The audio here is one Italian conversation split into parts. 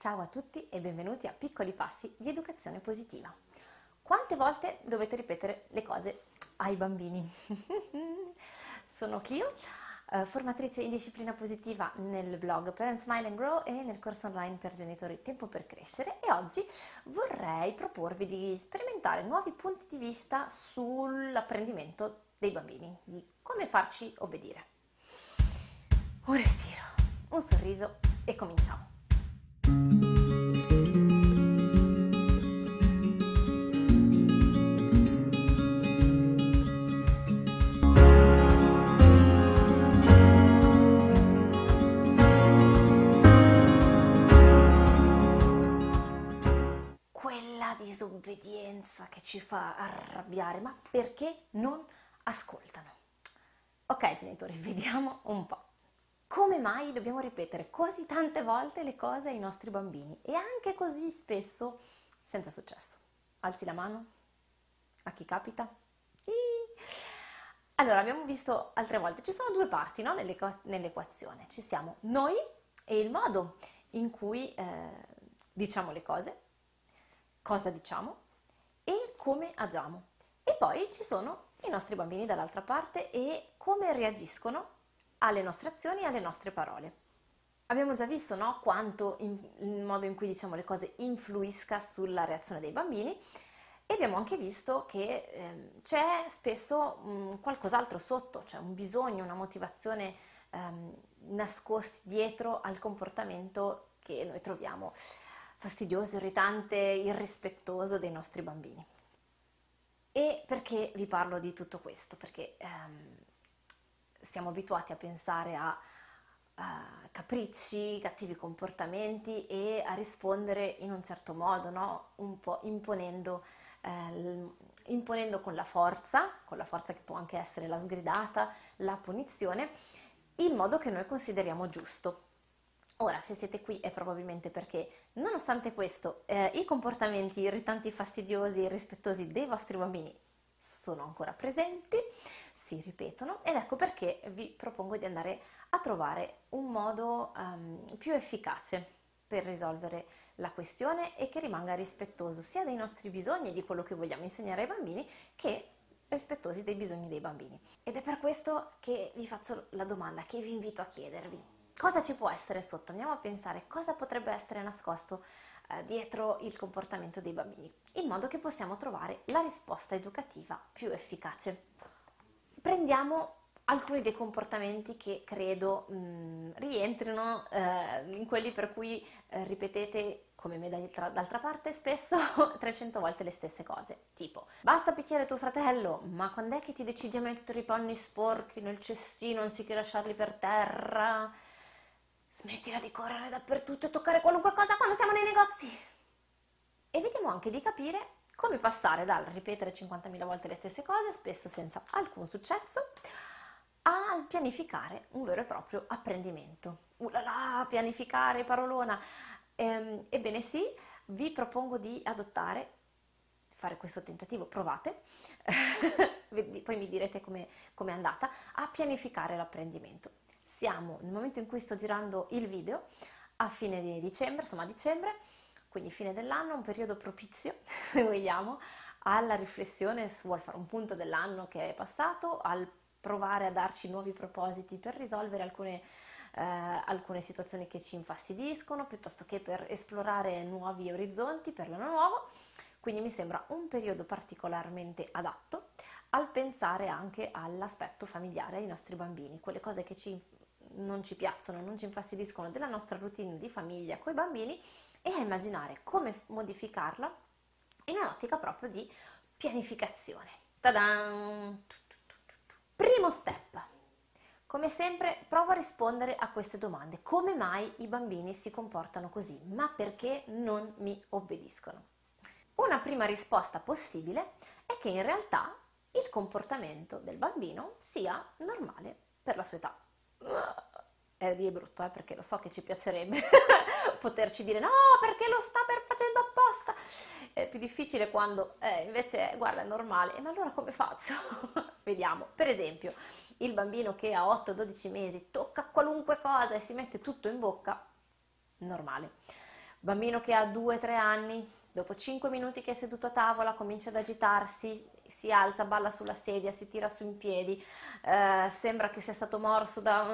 Ciao a tutti e benvenuti a Piccoli Passi di Educazione Positiva. Quante volte dovete ripetere le cose ai bambini? Sono Clio, eh, formatrice in disciplina positiva nel blog Parent Smile and Grow e nel corso online per genitori Tempo per Crescere e oggi vorrei proporvi di sperimentare nuovi punti di vista sull'apprendimento dei bambini, di come farci obbedire. Un respiro, un sorriso e cominciamo. Disobbedienza che ci fa arrabbiare, ma perché non ascoltano? Ok genitori, vediamo un po'. Come mai dobbiamo ripetere così tante volte le cose ai nostri bambini e anche così spesso senza successo? Alzi la mano? A chi capita? Allora, abbiamo visto altre volte, ci sono due parti no? nell'equazione. Ci siamo noi e il modo in cui eh, diciamo le cose, cosa diciamo e come agiamo. E poi ci sono i nostri bambini dall'altra parte e come reagiscono alle nostre azioni e alle nostre parole. Abbiamo già visto no, quanto in, il modo in cui diciamo le cose influisca sulla reazione dei bambini e abbiamo anche visto che eh, c'è spesso mh, qualcos'altro sotto, cioè un bisogno, una motivazione ehm, nascosti dietro al comportamento che noi troviamo fastidioso, irritante, irrispettoso dei nostri bambini. E perché vi parlo di tutto questo? Perché ehm, siamo abituati a pensare a, a, capricci, cattivi comportamenti e a rispondere in un certo modo, no? un po' imponendo, eh, imponendo con la forza, con la forza che può anche essere la sgridata, la punizione, il modo che noi consideriamo giusto. Ora, se siete qui è probabilmente perché, nonostante questo, eh, i comportamenti irritanti, fastidiosi e irrispettosi dei vostri bambini sono ancora presenti, si ripetono ed ecco perché vi propongo di andare a trovare un modo um, più efficace per risolvere la questione e che rimanga rispettoso sia dei nostri bisogni e di quello che vogliamo insegnare ai bambini che rispettosi dei bisogni dei bambini. Ed è per questo che vi faccio la domanda che vi invito a chiedervi. Cosa ci può essere sotto? Andiamo a pensare cosa potrebbe essere nascosto eh, dietro il comportamento dei bambini, in modo che possiamo trovare la risposta educativa più efficace. Prendiamo alcuni dei comportamenti che credo mh, mm, rientrino eh, in quelli per cui eh, ripetete come me d'altra, d'altra parte spesso 300 volte le stesse cose, tipo basta picchiare tuo fratello, ma quando è che ti decidi a mettere i panni sporchi nel cestino anziché lasciarli per terra? Smettila di correre dappertutto e toccare qualunque cosa quando siamo nei negozi. E vediamo anche di capire come passare dal ripetere 50.000 volte le stesse cose, spesso senza alcun successo, al pianificare un vero e proprio apprendimento. Ulala, pianificare, parolona! Ehm, ebbene sì, vi propongo di adottare, fare questo tentativo, provate, poi mi direte come è andata, a pianificare l'apprendimento siamo nel momento in cui sto girando il video a fine di dicembre, insomma a dicembre, quindi fine dell'anno, un periodo propizio, se vogliamo, alla riflessione su al fare un punto dell'anno che è passato, al provare a darci nuovi propositi per risolvere alcune, eh, alcune situazioni che ci infastidiscono, piuttosto che per esplorare nuovi orizzonti per l'anno nuovo. Quindi mi sembra un periodo particolarmente adatto al pensare anche all'aspetto familiare ai nostri bambini, quelle cose che ci non ci piacciono, non ci infastidiscono della nostra routine di famiglia con i bambini e a immaginare come modificarla in un'ottica proprio di pianificazione. Ta-dan! Primo step. Come sempre provo a rispondere a queste domande. Come mai i bambini si comportano così? Ma perché non mi obbediscono? Una prima risposta possibile è che in realtà il comportamento del bambino sia normale per la sua età è di brutto, eh, perché lo so che ci piacerebbe poterci dire no, perché lo sta per facendo apposta. È più difficile quando eh, invece, guarda, è normale. E ma allora come faccio? Vediamo. Per esempio, il bambino che a 8-12 mesi tocca qualunque cosa e si mette tutto in bocca, normale. Bambino che ha 2-3 anni, dopo 5 minuti che è seduto a tavola comincia ad agitarsi, si alza, balla sulla sedia, si tira su in piedi, eh, sembra che sia stato morso da...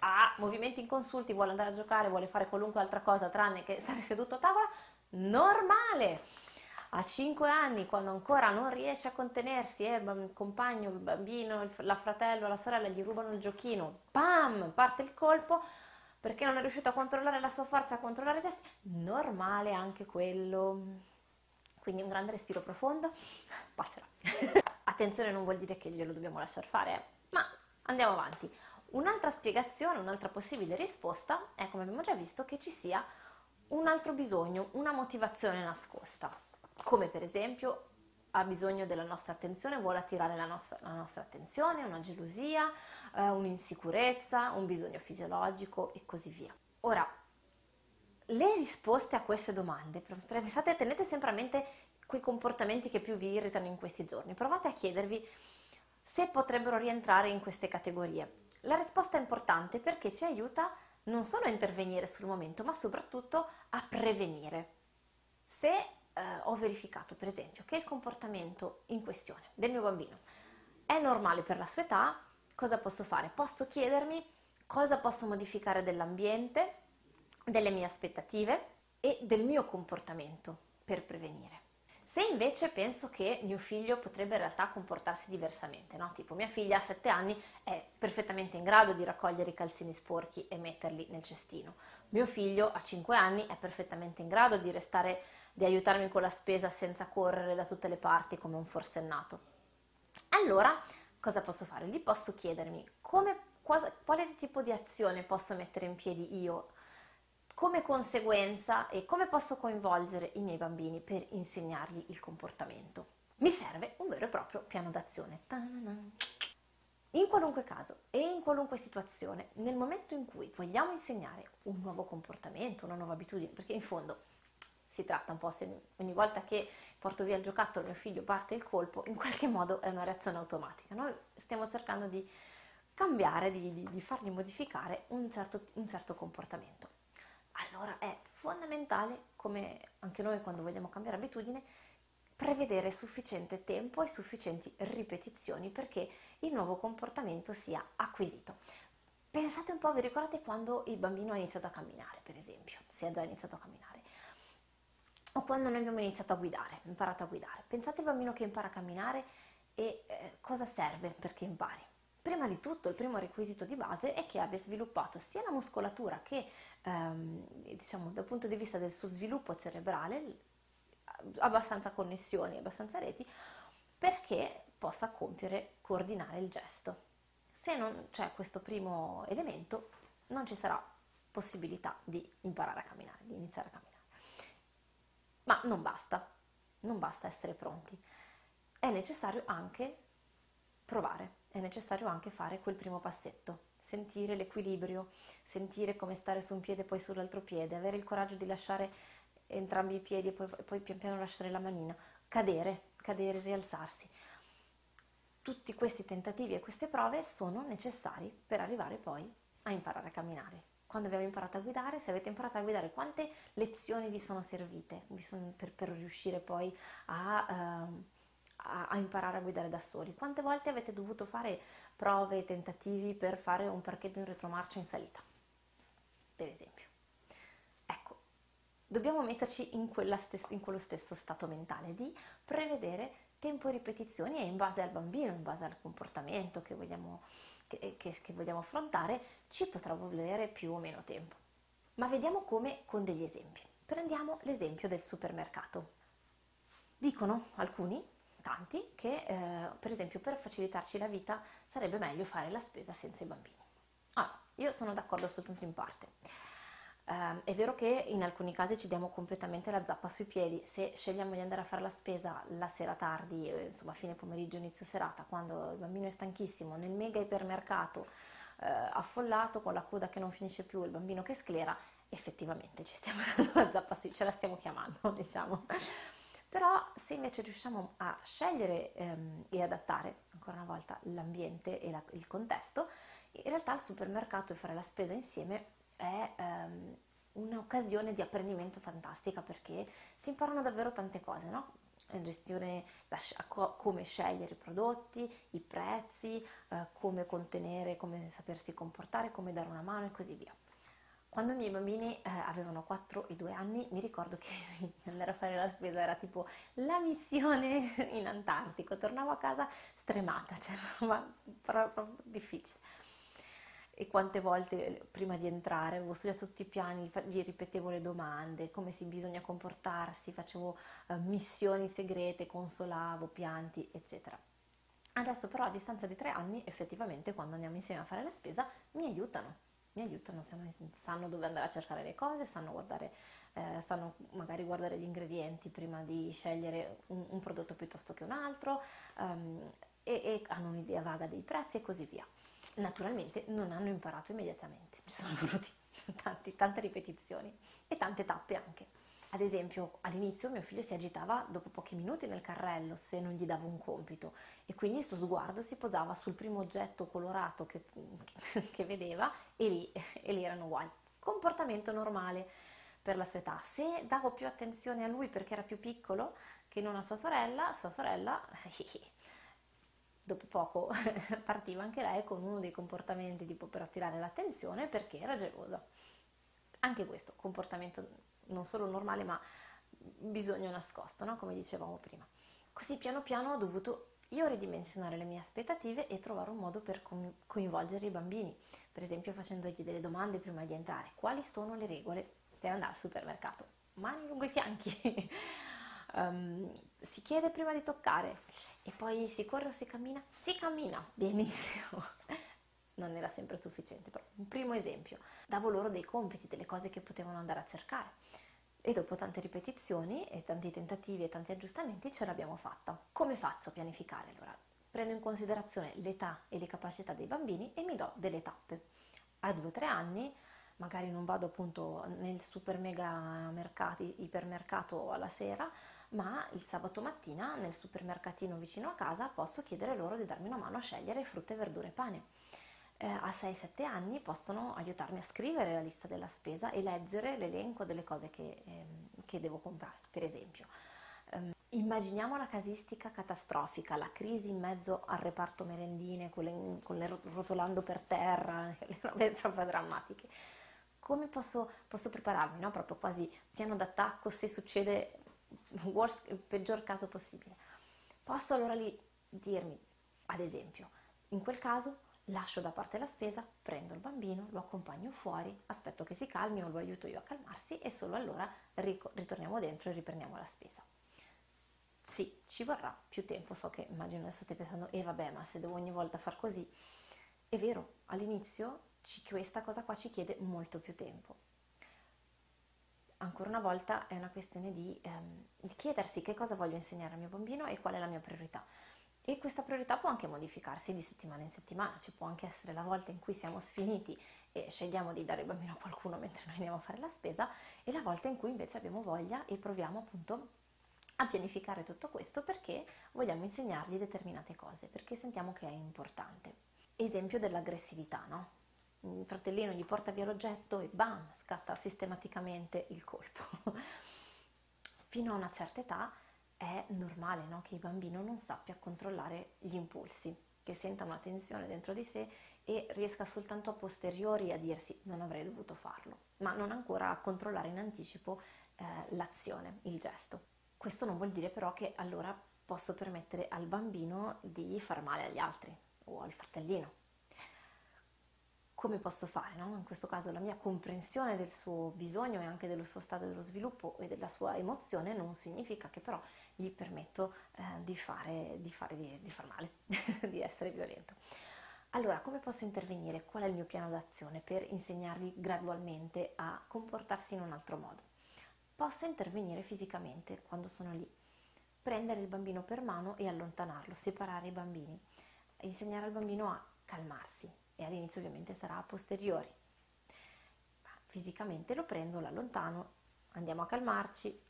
Ha movimenti inconsulti, vuole andare a giocare, vuole fare qualunque altra cosa tranne che stare seduto a tavola, normale! a 5 anni, quando ancora non riesce a contenersi, eh, il compagno, il bambino, la fratello, la sorella gli rubano il giochino, pam, parte il colpo perché non è riuscito a controllare la sua forza, a controllare i gesti, normale anche quello. Quindi un grande respiro profondo, passerà. Attenzione non vuol dire che glielo dobbiamo lasciare fare, eh. ma andiamo avanti. Un'altra spiegazione, un'altra possibile risposta è, come abbiamo già visto, che ci sia un altro bisogno, una motivazione nascosta come per esempio ha bisogno della nostra attenzione, vuole attirare la nostra, la nostra attenzione, una gelosia, eh, un'insicurezza, un bisogno fisiologico e così via. Ora, le risposte a queste domande, pensate, tenete sempre a mente quei comportamenti che più vi irritano in questi giorni, provate a chiedervi se potrebbero rientrare in queste categorie. La risposta è importante perché ci aiuta non solo a intervenire sul momento, ma soprattutto a prevenire. Se eh, ho verificato per esempio che il comportamento in questione del mio bambino è normale per la sua età, cosa posso fare? Posso chiedermi cosa posso modificare dell'ambiente, delle mie aspettative e del mio comportamento per prevenire. Se invece penso che mio figlio potrebbe in realtà comportarsi diversamente, no? tipo mia figlia a 7 anni è perfettamente in grado di raccogliere i calzini sporchi e metterli nel cestino, mio figlio a 5 anni è perfettamente in grado di restare di aiutarmi con la spesa senza correre da tutte le parti come un forsennato. Allora, cosa posso fare? Gli posso chiedermi come, cosa, quale tipo di azione posso mettere in piedi io come conseguenza e come posso coinvolgere i miei bambini per insegnargli il comportamento. Mi serve un vero e proprio piano d'azione. In qualunque caso e in qualunque situazione, nel momento in cui vogliamo insegnare un nuovo comportamento, una nuova abitudine, perché in fondo si tratta un po' se ogni volta che porto via il giocattolo mio figlio parte il colpo, in qualche modo è una reazione automatica. Noi stiamo cercando di cambiare, di, di, di fargli modificare un certo, un certo comportamento. Allora è fondamentale, come anche noi quando vogliamo cambiare abitudine, prevedere sufficiente tempo e sufficienti ripetizioni perché il nuovo comportamento sia acquisito. Pensate un po', vi ricordate quando il bambino ha iniziato a camminare, per esempio, se ha già iniziato a camminare o quando noi abbiamo iniziato a guidare, imparato a guidare. Pensate al bambino che impara a camminare e eh, cosa serve perché impari. Prima di tutto il primo requisito di base è che abbia sviluppato sia la muscolatura che ehm, diciamo dal punto di vista del suo sviluppo cerebrale abbastanza connessioni, abbastanza reti perché possa compiere, coordinare il gesto. Se non c'è questo primo elemento non ci sarà possibilità di imparare a camminare, di iniziare a camminare. Ma non basta, non basta essere pronti. È necessario anche provare, è necessario anche fare quel primo passetto, sentire l'equilibrio, sentire come stare su un piede e poi sull'altro piede, avere il coraggio di lasciare entrambi i piedi e poi, poi pian piano lasciare la manina, cadere, cadere, rialzarsi. Tutti questi tentativi e queste prove sono necessari per arrivare poi a imparare a camminare quando abbiamo imparato a guidare, se avete imparato a guidare, quante lezioni vi sono servite vi sono per, per, riuscire poi a, uh, a, a, imparare a guidare da soli? Quante volte avete dovuto fare prove tentativi per fare un parcheggio in retromarcia in salita, per esempio? Ecco, dobbiamo metterci in, stes- in quello stesso stato mentale di prevedere tempo e ripetizioni e in base al bambino, in base al comportamento che vogliamo, che, che, che vogliamo affrontare, ci potrà volere più o meno tempo. Ma vediamo come con degli esempi. Prendiamo l'esempio del supermercato. Dicono alcuni, tanti, che eh, per esempio per facilitarci la vita sarebbe meglio fare la spesa senza i bambini. Allora, io sono d'accordo soltanto in parte è vero che in alcuni casi ci diamo completamente la zappa sui piedi, se scegliamo di andare a fare la spesa la sera tardi, eh, insomma fine pomeriggio, inizio serata, quando il bambino è stanchissimo, nel mega ipermercato uh, affollato con la coda che non finisce più, il bambino che sclera, effettivamente ci stiamo dando la zappa sui, ce la stiamo chiamando, diciamo. Però se invece riusciamo a scegliere um, e adattare ancora una volta l'ambiente e la, il contesto, in realtà il supermercato e fare la spesa insieme è um, un'occasione di apprendimento fantastica perché si imparano davvero tante cose, no? gestione, come scegliere i prodotti, i prezzi, eh, come contenere, come sapersi comportare, come dare una mano e così via. Quando i miei bambini eh, avevano 4 e 2 anni mi ricordo che andare a fare la spesa era tipo la missione in Antartico, tornavo a casa stremata, cioè ma proprio difficile. E quante volte prima di entrare avevo studiato tutti i piani, gli ripetevo le domande, come si bisogna comportarsi, facevo eh, missioni segrete, consolavo, pianti, eccetera. Adesso però a distanza di tre anni effettivamente quando andiamo insieme a fare la spesa mi aiutano mi aiutano, sanno dove andare a cercare le cose, sanno, guardare, eh, sanno magari guardare gli ingredienti prima di scegliere un, un prodotto piuttosto che un altro um, e, e hanno un'idea vaga dei prezzi e così via. Naturalmente non hanno imparato immediatamente, ci sono voluti tanti, tante ripetizioni e tante tappe anche. Ad esempio, all'inizio mio figlio si agitava dopo pochi minuti nel carrello se non gli davo un compito e quindi il suo sguardo si posava sul primo oggetto colorato che, che vedeva e lì, e lì erano uguali. Comportamento normale per la sua età. Se davo più attenzione a lui perché era più piccolo che non a sua sorella, sua sorella dopo poco partiva anche lei con uno dei comportamenti tipo per attirare l'attenzione perché era gelosa. Anche questo comportamento non solo normale ma bisogno nascosto, no? come dicevamo prima. Così piano piano ho dovuto io ridimensionare le mie aspettative e trovare un modo per coinvolgere i bambini, per esempio facendogli delle domande prima di entrare. Quali sono le regole per andare al supermercato? Mani lungo i fianchi. um, si chiede prima di toccare e poi si corre o si cammina? Si cammina, benissimo. non era sempre sufficiente, però un primo esempio. Davo loro dei compiti, delle cose che potevano andare a cercare e dopo tante ripetizioni e tanti tentativi e tanti aggiustamenti ce l'abbiamo fatta. Come faccio a pianificare allora? Prendo in considerazione l'età e le capacità dei bambini e mi do delle tappe. A 2-3 anni magari non vado appunto nel super mega mercato, ipermercato alla sera, ma il sabato mattina nel supermercatino vicino a casa posso chiedere loro di darmi una mano a scegliere frutta, verdure e pane eh, a 6-7 anni possono aiutarmi a scrivere la lista della spesa e leggere l'elenco delle cose che, ehm, che devo comprare, per esempio. Um, immaginiamo la casistica catastrofica, la crisi in mezzo al reparto merendine, con le, con le rotolando per terra, le robe proprio drammatiche. Come posso, posso prepararmi, no? Proprio quasi piano d'attacco se succede worst, il peggior caso possibile. Posso allora lì dirmi, ad esempio, in quel caso lascio da parte la spesa, prendo il bambino, lo accompagno fuori, aspetto che si calmi o lo aiuto io a calmarsi e solo allora ritorniamo dentro e riprendiamo la spesa. Sì, ci vorrà più tempo, so che immagino adesso stai pensando, e eh vabbè, ma se devo ogni volta far così, è vero, all'inizio ci, questa cosa qua ci chiede molto più tempo. Ancora una volta è una questione di, ehm, di chiedersi che cosa voglio insegnare al mio bambino e qual è la mia priorità e questa priorità può anche modificarsi di settimana in settimana, ci può anche essere la volta in cui siamo sfiniti e scegliamo di dare il bambino a qualcuno mentre noi andiamo a fare la spesa e la volta in cui invece abbiamo voglia e proviamo appunto a pianificare tutto questo perché vogliamo insegnargli determinate cose, perché sentiamo che è importante. Esempio dell'aggressività, no? Il fratellino gli porta via l'oggetto e bam, scatta sistematicamente il colpo. Fino a una certa età è normale no? che il bambino non sappia controllare gli impulsi, che senta una tensione dentro di sé e riesca soltanto a posteriori a dirsi non avrei dovuto farlo, ma non ancora a controllare in anticipo eh, l'azione, il gesto. Questo non vuol dire però che allora posso permettere al bambino di far male agli altri o al fratellino come posso fare? No? In questo caso la mia comprensione del suo bisogno e anche dello suo stato dello sviluppo e della sua emozione non significa che però gli permetto eh, di, fare, di, fare, di, di far male, di essere violento. Allora, come posso intervenire? Qual è il mio piano d'azione per insegnargli gradualmente a comportarsi in un altro modo? Posso intervenire fisicamente quando sono lì, prendere il bambino per mano e allontanarlo, separare i bambini, insegnare al bambino a calmarsi, e all'inizio ovviamente sarà a posteriori. Ma fisicamente lo prendo, lo allontano, andiamo a calmarci,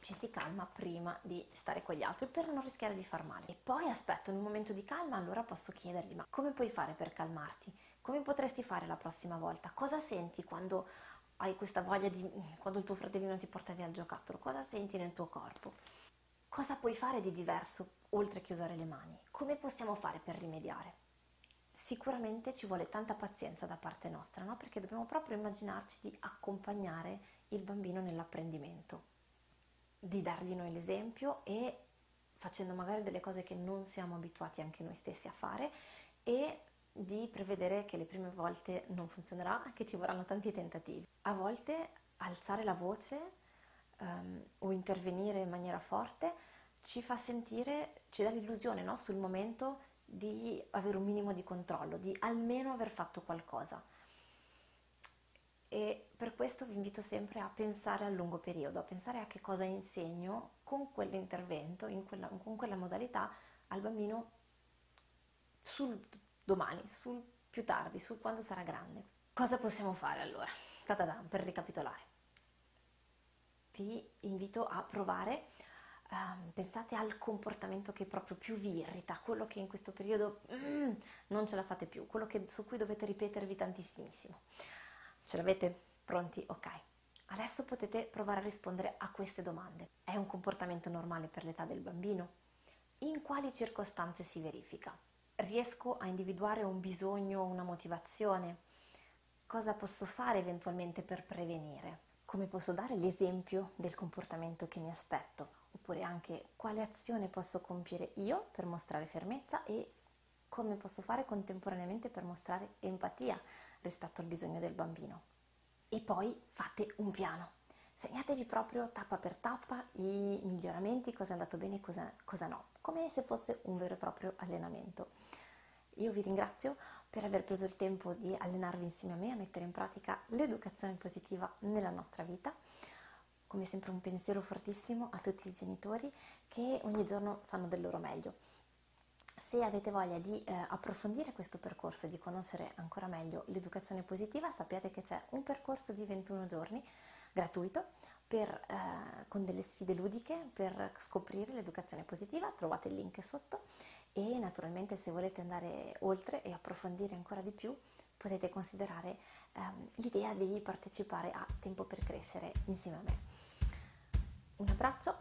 ci si calma prima di stare con gli altri per non rischiare di far male. E poi aspetto in un momento di calma, allora posso chiedergli ma come puoi fare per calmarti? Come potresti fare la prossima volta? Cosa senti quando hai questa voglia di quando il tuo fratellino ti porta via il giocattolo, cosa senti nel tuo corpo? Cosa puoi fare di diverso oltre che usare le mani? Come possiamo fare per rimediare? Sicuramente ci vuole tanta pazienza da parte nostra, no? Perché dobbiamo proprio immaginarci di accompagnare il bambino nell'apprendimento, di dargli noi l'esempio e facendo magari delle cose che non siamo abituati anche noi stessi a fare e di prevedere che le prime volte non funzionerà, che ci vorranno tanti tentativi. A volte alzare la voce um, o intervenire in maniera forte ci fa sentire, ci dà l'illusione no? sul momento di avere un minimo di controllo, di almeno aver fatto qualcosa. E per questo vi invito sempre a pensare a lungo periodo, a pensare a che cosa insegno con quell'intervento, quella, con quella modalità al bambino sul domani, sul più tardi, su quando sarà grande. Cosa possiamo fare allora? Ta-da-da, per ricapitolare. Vi invito a provare, um, pensate al comportamento che proprio più vi irrita, quello che in questo periodo mm, non ce la fate più, quello che, su cui dovete ripetervi tantissimo. Ce l'avete? Pronti? Ok. Adesso potete provare a rispondere a queste domande. È un comportamento normale per l'età del bambino? In quali circostanze si verifica? riesco a individuare un bisogno, una motivazione, cosa posso fare eventualmente per prevenire, come posso dare l'esempio del comportamento che mi aspetto, oppure anche quale azione posso compiere io per mostrare fermezza e come posso fare contemporaneamente per mostrare empatia rispetto al bisogno del bambino. E poi fate un piano. Segnatevi proprio tappa per tappa i miglioramenti, cosa è andato bene e cosa, cosa no come se fosse un vero e proprio allenamento. Io vi ringrazio per aver preso il tempo di allenarvi insieme a me a mettere in pratica l'educazione positiva nella nostra vita. Come sempre un pensiero fortissimo a tutti i genitori che ogni giorno fanno del loro meglio. Se avete voglia di eh, approfondire questo percorso e di conoscere ancora meglio l'educazione positiva, sappiate che c'è un percorso di 21 giorni gratuito per, eh, con delle sfide ludiche per scoprire l'educazione positiva, trovate il link sotto e naturalmente se volete andare oltre e approfondire ancora di più potete considerare ehm, l'idea di partecipare a Tempo per Crescere insieme a me. Un abbraccio,